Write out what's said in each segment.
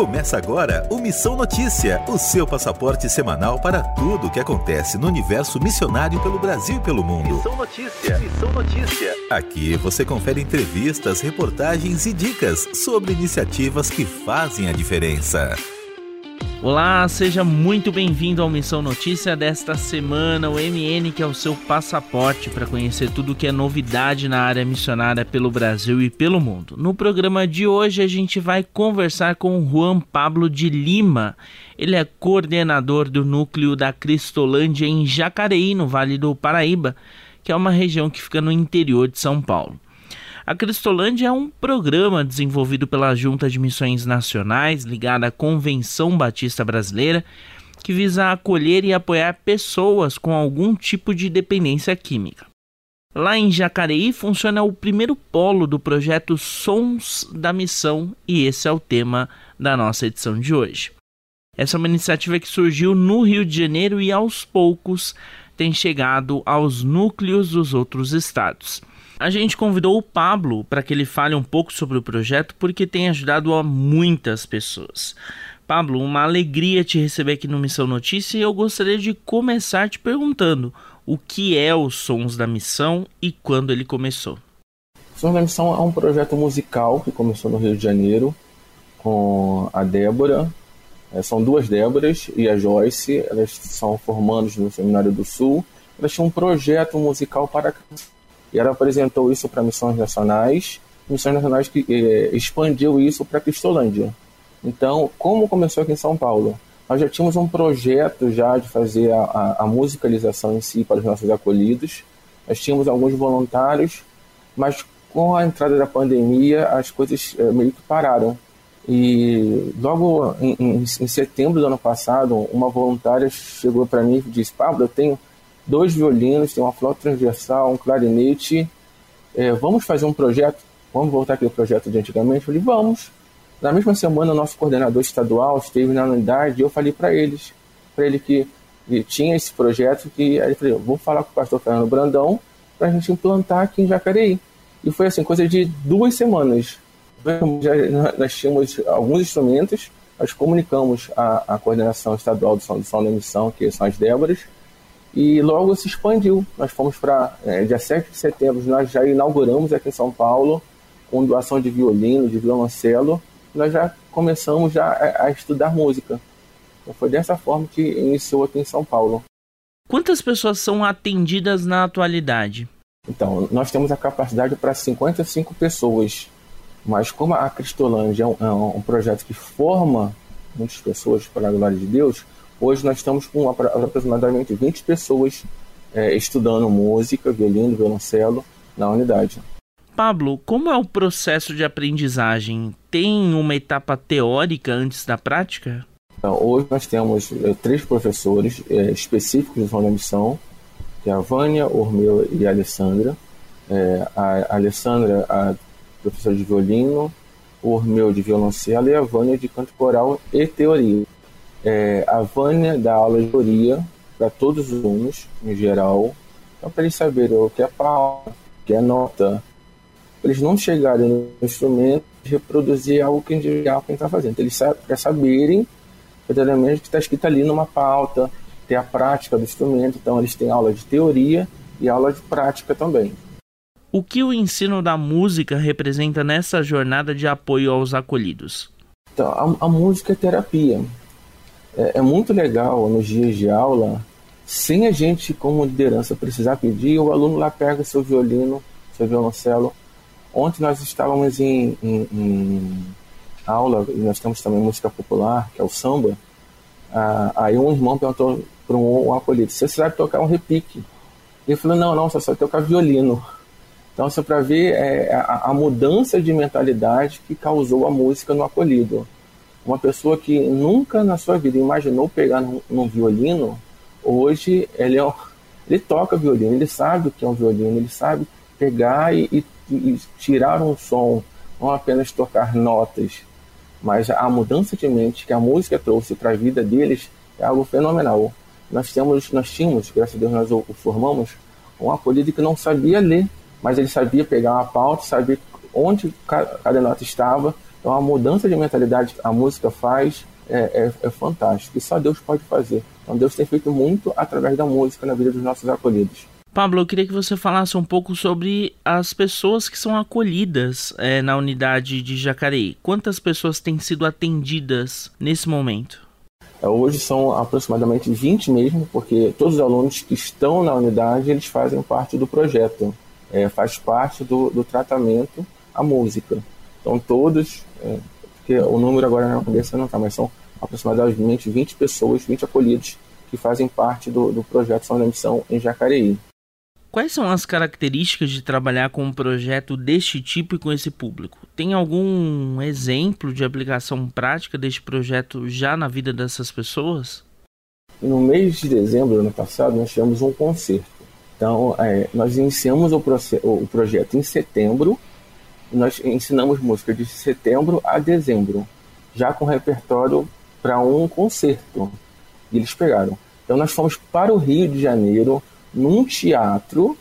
Começa agora o Missão Notícia, o seu passaporte semanal para tudo o que acontece no universo missionário pelo Brasil e pelo mundo. Missão Notícia, Missão Notícia. Aqui você confere entrevistas, reportagens e dicas sobre iniciativas que fazem a diferença. Olá, seja muito bem-vindo ao Missão Notícia desta semana, o MN que é o seu passaporte para conhecer tudo que é novidade na área missionária pelo Brasil e pelo mundo. No programa de hoje a gente vai conversar com Juan Pablo de Lima. Ele é coordenador do núcleo da Cristolândia em Jacareí, no Vale do Paraíba, que é uma região que fica no interior de São Paulo. A Cristolândia é um programa desenvolvido pela Junta de Missões Nacionais, ligada à Convenção Batista Brasileira, que visa acolher e apoiar pessoas com algum tipo de dependência química. Lá em Jacareí funciona o primeiro polo do projeto Sons da Missão e esse é o tema da nossa edição de hoje. Essa é uma iniciativa que surgiu no Rio de Janeiro e aos poucos tem chegado aos núcleos dos outros estados. A gente convidou o Pablo para que ele fale um pouco sobre o projeto porque tem ajudado a muitas pessoas. Pablo, uma alegria te receber aqui no Missão Notícia e eu gostaria de começar te perguntando o que é os Sons da Missão e quando ele começou. Sons da Missão é um projeto musical que começou no Rio de Janeiro com a Débora. É, são duas Déboras e a Joyce. Elas são formandos no Seminário do Sul. Elas tinham um projeto musical para e ela apresentou isso para missões nacionais, missões nacionais que eh, expandiu isso para Cristolândia. Então, como começou aqui em São Paulo? Nós já tínhamos um projeto já de fazer a, a, a musicalização em si para os nossos acolhidos. Nós tínhamos alguns voluntários, mas com a entrada da pandemia as coisas eh, meio que pararam. E logo em, em, em, setembro do ano passado, uma voluntária chegou para mim e disse: Pablo, eu tenho dois violinos, tem uma flauta transversal, um clarinete. É, vamos fazer um projeto? Vamos voltar aquele projeto de antigamente? Eu falei, vamos. Na mesma semana, o nosso coordenador estadual esteve na unidade e eu falei para eles, para ele que tinha esse projeto, que eu falei, vou falar com o pastor Fernando Brandão para a gente implantar aqui em Jacareí. E foi assim, coisa de duas semanas. Já, nós tínhamos alguns instrumentos, nós comunicamos a coordenação estadual do Som, do Som da Emissão, que são as Déboras, e logo se expandiu. Nós fomos para, é, dia 7 de setembro, nós já inauguramos aqui em São Paulo, com doação de violino, de violoncelo, nós já começamos já a, a estudar música. Então foi dessa forma que iniciou aqui em São Paulo. Quantas pessoas são atendidas na atualidade? Então, nós temos a capacidade para 55 pessoas, mas como a Cristolândia é um, é um projeto que forma muitas pessoas para a glória de Deus, Hoje nós estamos com aproximadamente 20 pessoas é, estudando música, violino, violoncelo na unidade. Pablo, como é o processo de aprendizagem? Tem uma etapa teórica antes da prática? Então, hoje nós temos é, três professores é, específicos de missão, que é a Vânia, Ormeu e a Alessandra. É, a Alessandra, a professora de violino, o Ormeu de violoncelo e a Vânia de canto coral e teoria. É, a Vânia dá aula de teoria para todos os alunos, em geral, então, para eles saberem o que é palavra, o que é nota, para eles não chegarem no instrumento e reproduzir algo que individual quem está fazendo. Então, eles para saberem verdadeiramente o que está escrito ali numa pauta, ter a prática do instrumento. Então, eles têm aula de teoria e aula de prática também. O que o ensino da música representa nessa jornada de apoio aos acolhidos? Então, a, a música é terapia é, é muito legal nos dias de aula, sem a gente, como liderança, precisar pedir, o aluno lá pega seu violino, seu violoncelo. Ontem nós estávamos em, em, em aula, e nós temos também música popular, que é o samba. Ah, aí um irmão perguntou para um, um acolhido: Você sabe tocar um repique? Ele falou: Não, não, só sabe tocar violino. Então, isso é para ver é, a, a, mudança de mentalidade que causou a música no acolhido. Uma pessoa que nunca na sua vida imaginou pegar num, num violino, hoje ele, é, ele toca violino, ele sabe o que é um violino, ele sabe pegar e, e, e tirar um som, não apenas tocar notas, mas a mudança de mente que a música trouxe para a vida deles é algo fenomenal. Nós temos, nós tínhamos, graças a Deus, nós o, formamos um acolhido que não sabia ler, mas ele sabia pegar uma pauta, sabia onde cada nota estava, Então a mudança de mentalidade que a música faz é, é, é fantástico e só Deus pode fazer. Então Deus tem feito muito através da música na vida dos nossos acolhidos. Pablo, eu queria que você falasse um pouco sobre as pessoas que são acolhidas é, na unidade de Jacareí. Quantas pessoas têm sido atendidas nesse momento? É, hoje são aproximadamente 20 mesmo, porque todos os alunos que estão na unidade eles fazem parte do projeto, é, faz parte do, do tratamento a música. Então todos, porque o número agora na cabeça não está, mas são aproximadamente 20 pessoas, 20 acolhidos que fazem parte do, do projeto São da Missão em Jacareí. Quais são as características de trabalhar com um projeto deste tipo e com esse público? Tem algum exemplo de aplicação prática deste projeto já na vida dessas pessoas? No mês de dezembro do ano passado, nós tivemos um concerto. Então, é, nós iniciamos o, o, projeto em setembro, nós ensinamos música de setembro a dezembro, já com repertório para um concerto. E eles pegaram. Então, nós fomos para o Rio de Janeiro num teatro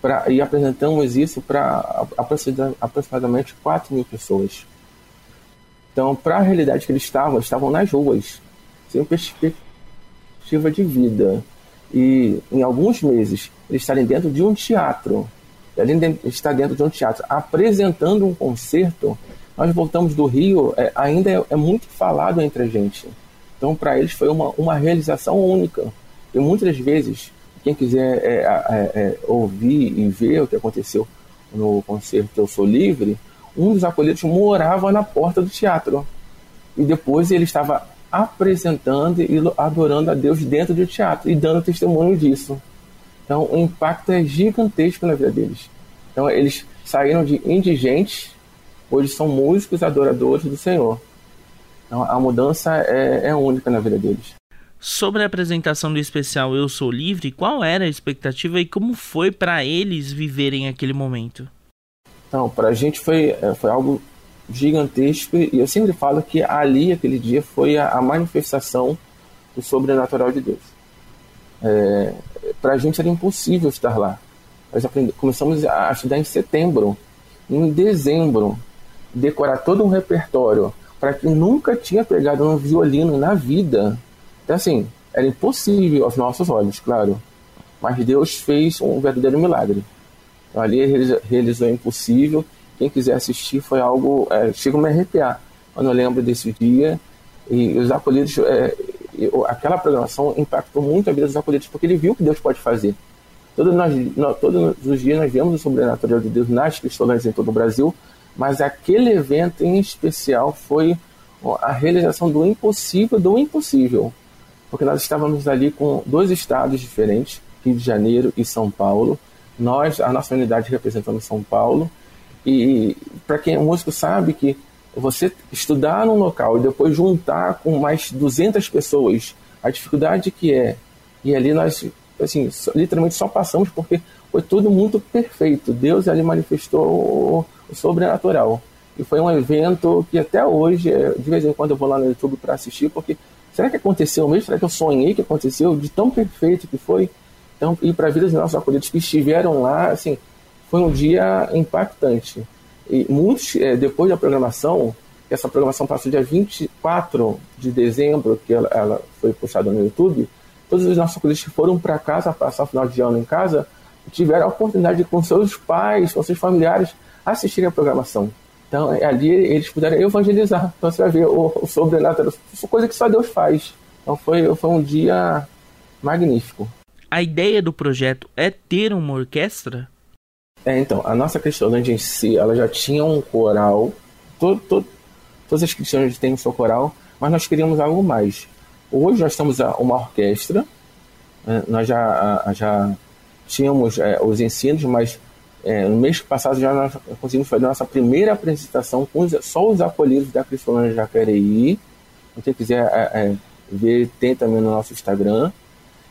pra, e apresentamos isso para aproximadamente 4 mil pessoas. Então, para a realidade que eles estavam, estavam nas ruas, sem perspectiva de vida. E em alguns meses, eles estarem dentro de um teatro, além de estar dentro de um teatro apresentando um concerto, nós voltamos do Rio, é, ainda é, é, muito falado entre a gente. Então, para eles foi uma, uma realização única. E muitas vezes quem quiser é, é, é, ouvir e ver o que aconteceu no concerto Eu Sou Livre, um dos acolhidos morava na porta do teatro. E depois ele estava apresentando e adorando a Deus dentro do teatro e dando testemunho disso. Então o impacto é gigantesco na vida deles. Então eles saíram de indigentes, hoje são músicos adoradores do Senhor. Então a mudança é, é única na vida deles. Sobre a apresentação do especial Eu Sou Livre, qual era a expectativa e como foi para eles viverem aquele momento? Então, para a gente foi, é, foi algo gigantesco e eu sempre falo que ali, aquele dia, foi a, a manifestação do sobrenatural de Deus. É, para a gente era impossível estar lá. Nós começamos a estudar em setembro. Em dezembro, decorar todo um repertório para quem nunca tinha pegado um violino na vida então, assim, era impossível aos nossos olhos, claro. Mas Deus fez um verdadeiro milagre. Então, ali realizou o impossível. Quem quiser assistir foi algo. É, chega a me arrepiar quando eu lembro desse dia. E os acolhidos. É, aquela programação impactou muito a vida dos acolhidos, porque ele viu o que Deus pode fazer. Todos, nós, nós, todos os dias nós vemos o sobrenatural de Deus nas cristãs em todo o Brasil, mas aquele evento em especial foi a realização do impossível do impossível porque nós estávamos ali com dois estados diferentes, Rio de Janeiro e São Paulo. Nós, a nossa unidade representando São Paulo. E para quem é músico sabe que você estudar num local e depois juntar com mais 200 pessoas, a dificuldade que é. E ali nós, assim, literalmente só passamos porque foi tudo muito perfeito. Deus ali manifestou o, sobrenatural. E foi um evento que até hoje, de vez em quando eu vou lá no YouTube para assistir, porque Será que aconteceu mesmo? Será que eu sonhei que aconteceu? De tão perfeito que foi? Então, e para a vida dos nossos acolhidos que estiveram lá, assim, foi um dia impactante. E muitos, é, depois da programação, essa programação passou dia 24 de dezembro, que ela, ela foi postada no YouTube, todos os nossos acolhidos que foram para casa, passar o final de ano em casa, tiveram a oportunidade de, com seus pais, com seus familiares, assistirem a programação. Então, é, ali eles puderam evangelizar. Então, você vai ver o, o sobrenatural, coisa que só Deus faz. Então, foi, foi um dia magnífico. A ideia do projeto é ter uma orquestra? É, então, a nossa cristolândia em si, ela já tinha um coral. Todo, todo, todas as cristãs têm um seu coral, mas nós queríamos algo mais. Hoje nós estamos uma orquestra, né, nós já, já tínhamos é, os ensinos, mas é, no mês passado já nós conseguimos fazer nossa primeira apresentação com os, só os acolhidos da Cristolândia Jacareí. Quem quiser é, é, ver, tem também no nosso Instagram.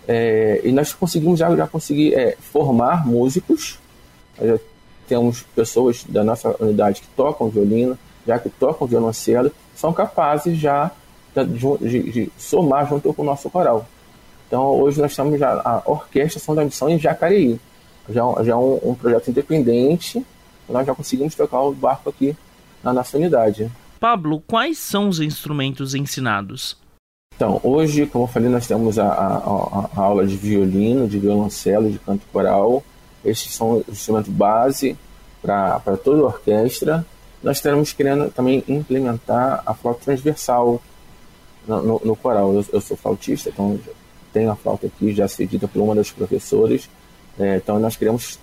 É, e nós conseguimos já, já conseguir é, formar músicos. Já temos pessoas da nossa unidade que tocam violino, já que tocam violoncelo, são capazes já de, de, somar junto com o nosso coral. Então hoje nós estamos já a Orquestra São da Missão em Jacareí já, já é um, um projeto independente, nós já conseguimos tocar o barco aqui na nossa unidade. Pablo, quais são os instrumentos ensinados? Então, hoje, como eu falei, nós temos a, a, a aula de violino, de violoncelo, de canto coral. Estes são os instrumentos base para toda a orquestra. Nós estaremos querendo também implementar a flauta transversal no, no, no coral. Eu, eu, sou flautista, então tenho a flauta aqui já cedida por uma das professoras. É, então, nós queremos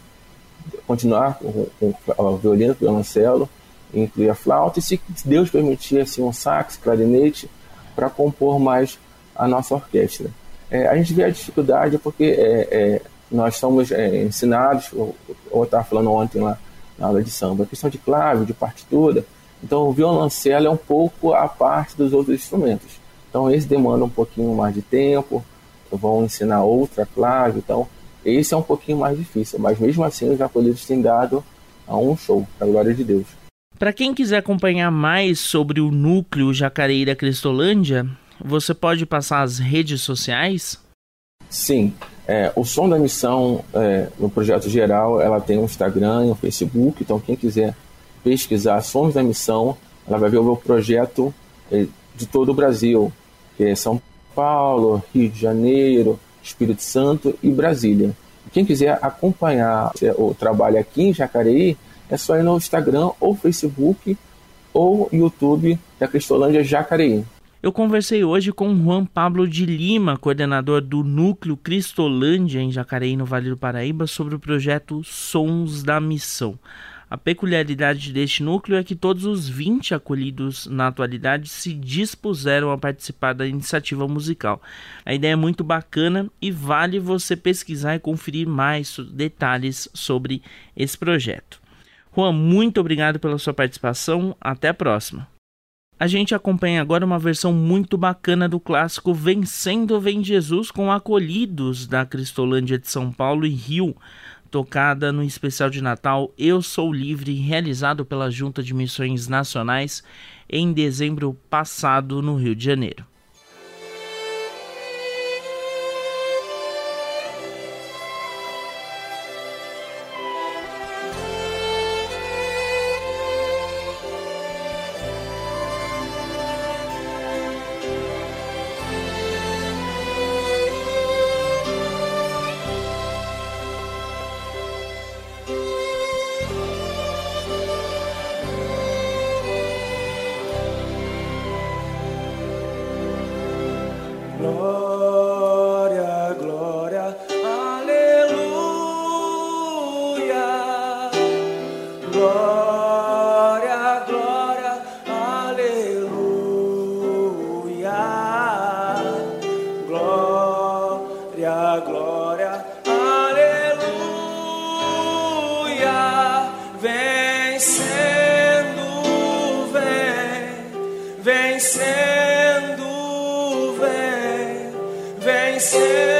continuar com, com o violino, violoncelo, incluir a flauta e, se Deus permitir, assim, um sax, clarinete, para compor mais a nossa orquestra. É, a gente vê a dificuldade porque é, é nós somos é, ensinados, ou eu estava falando ontem lá na aula de samba, a questão de clave, de partitura. Então, o violoncelo é um pouco a parte dos outros instrumentos. Então, esse demanda um pouquinho mais de tempo, vão ensinar outra clave. Então, esse é um pouquinho mais difícil, mas mesmo assim, os japoneses têm dado a um show, para a glória de Deus. Para quem quiser acompanhar mais sobre o núcleo Jacareí da Cristolândia, você pode passar as redes sociais? Sim, é, o Som da Missão, é, no projeto geral, ela tem um Instagram e um Facebook, então quem quiser pesquisar Sons da Missão, ela vai ver o meu projeto é, de todo o Brasil, que é São Paulo, Rio de Janeiro, Espírito Santo e Brasília. Quem quiser acompanhar o trabalho aqui em Jacareí, é só ir no Instagram ou Facebook ou YouTube da Cristolândia Jacareí. Eu conversei hoje com Juan Pablo de Lima, coordenador do Núcleo Cristolândia em Jacareí, no Vale do Paraíba, sobre o projeto Sons da Missão. A peculiaridade deste núcleo é que todos os 20 acolhidos na atualidade se dispuseram a participar da iniciativa musical. A ideia é muito bacana e vale você pesquisar e conferir mais detalhes sobre esse projeto. Juan, muito obrigado pela sua participação. Até a próxima. A gente acompanha agora uma versão muito bacana do clássico Vencendo Vem Jesus com acolhidos da Cristolândia de São Paulo e Rio tocada no especial de Natal Eu Sou Livre, realizado pela Junta de Missões Nacionais em dezembro passado no Rio de Janeiro. say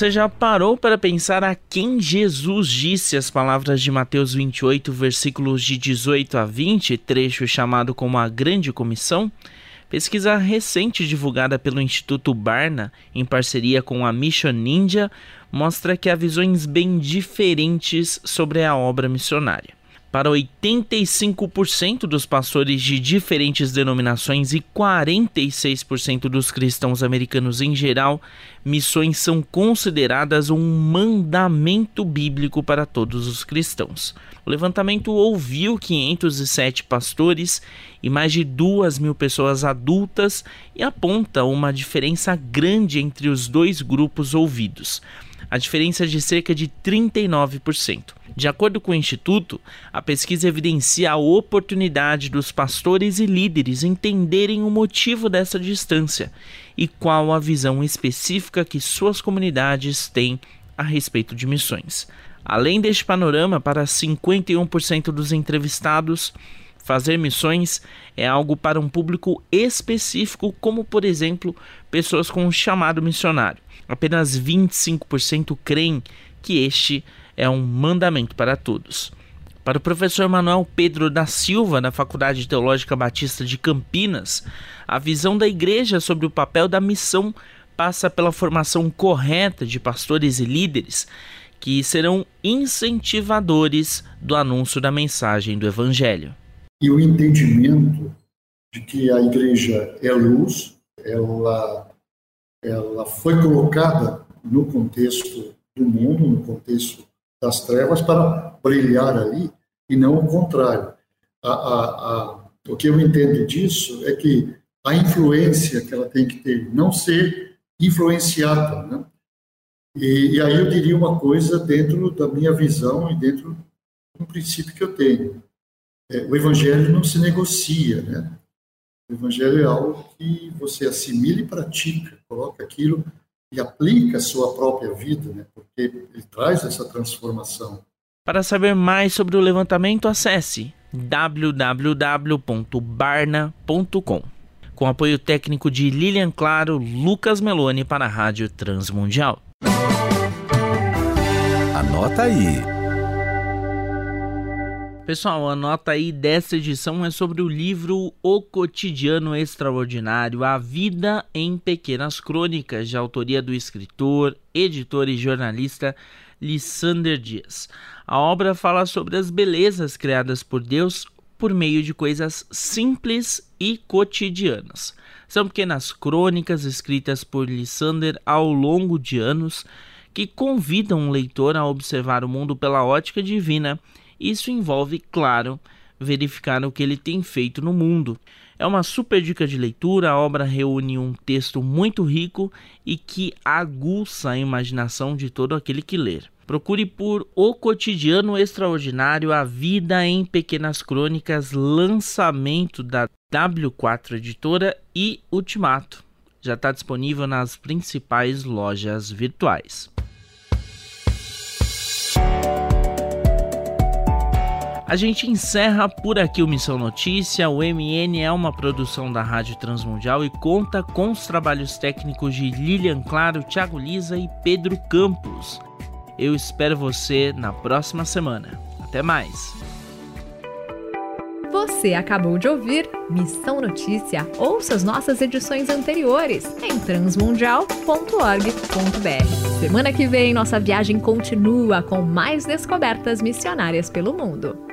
Você já parou para pensar a quem Jesus disse as palavras de Mateus 28, versículos de 18 a 20, trecho chamado como a Grande Comissão? Pesquisa recente divulgada pelo Instituto Barna, em parceria com a Mission Ninja, mostra que há visões bem diferentes sobre a obra missionária para 85% dos pastores de diferentes denominações e 46% dos cristãos americanos em geral, missões são consideradas um mandamento bíblico para todos os cristãos. O levantamento ouviu 507 pastores e mais de 2 mil pessoas adultas e aponta uma diferença grande entre os dois grupos ouvidos a diferença é de cerca de 39%. De acordo com o Instituto, a pesquisa evidencia a oportunidade dos pastores e líderes entenderem o motivo dessa distância e qual a visão específica que suas comunidades têm a respeito de missões. Além deste panorama, para 51% dos entrevistados, fazer missões é algo para um público específico, como por exemplo, pessoas com um chamado missionário apenas 25% creem que este é um mandamento para todos. Para o professor Manuel Pedro da Silva, da Faculdade Teológica Batista de Campinas, a visão da igreja sobre o papel da missão passa pela formação correta de pastores e líderes que serão incentivadores do anúncio da mensagem do Evangelho. E o entendimento de que a igreja é luz, ela ela foi colocada no contexto do mundo, no contexto das trevas, para brilhar ali, e não o contrário. A, a, a, o que eu entendo disso é que a influência que ela tem que ter, não ser influenciada. Né? E, e aí eu diria uma coisa dentro da minha visão e dentro de um princípio que eu tenho. É, o evangelho não se negocia, né? O evangelho é algo que você assimila e pratica, coloca aquilo e aplica a sua própria vida, né? porque ele traz essa transformação. Para saber mais sobre o levantamento, acesse www.barna.com. Com apoio técnico de Lilian Claro, Lucas Meloni para a Rádio Transmundial. Anota aí. Pessoal, a nota aí dessa edição é sobre o livro O Cotidiano Extraordinário, A Vida em Pequenas Crônicas, de autoria do escritor, editor e jornalista Lissander Dias. A obra fala sobre as belezas criadas por Deus por meio de coisas simples e cotidianas. São pequenas crônicas escritas por Lissander ao longo de anos que convidam o leitor a observar o mundo pela ótica divina isso envolve, claro, verificar o que ele tem feito no mundo. É uma super dica de leitura, a obra reúne um texto muito rico e que aguça a imaginação de todo aquele que ler. Procure por O Cotidiano Extraordinário, A Vida em Pequenas Crônicas, lançamento da W4 Editora e Ultimato. Já está disponível nas principais lojas virtuais. A gente encerra por aqui o Missão Notícia. O MN é uma produção da Rádio Transmundial e conta com os trabalhos técnicos de Lilian Claro, Thiago Lisa e Pedro Campos. Eu espero você na próxima semana. Até mais! Você acabou de ouvir Missão Notícia. Ouça as nossas edições anteriores em transmundial.org.br. Semana que vem, nossa viagem continua com mais descobertas missionárias pelo mundo.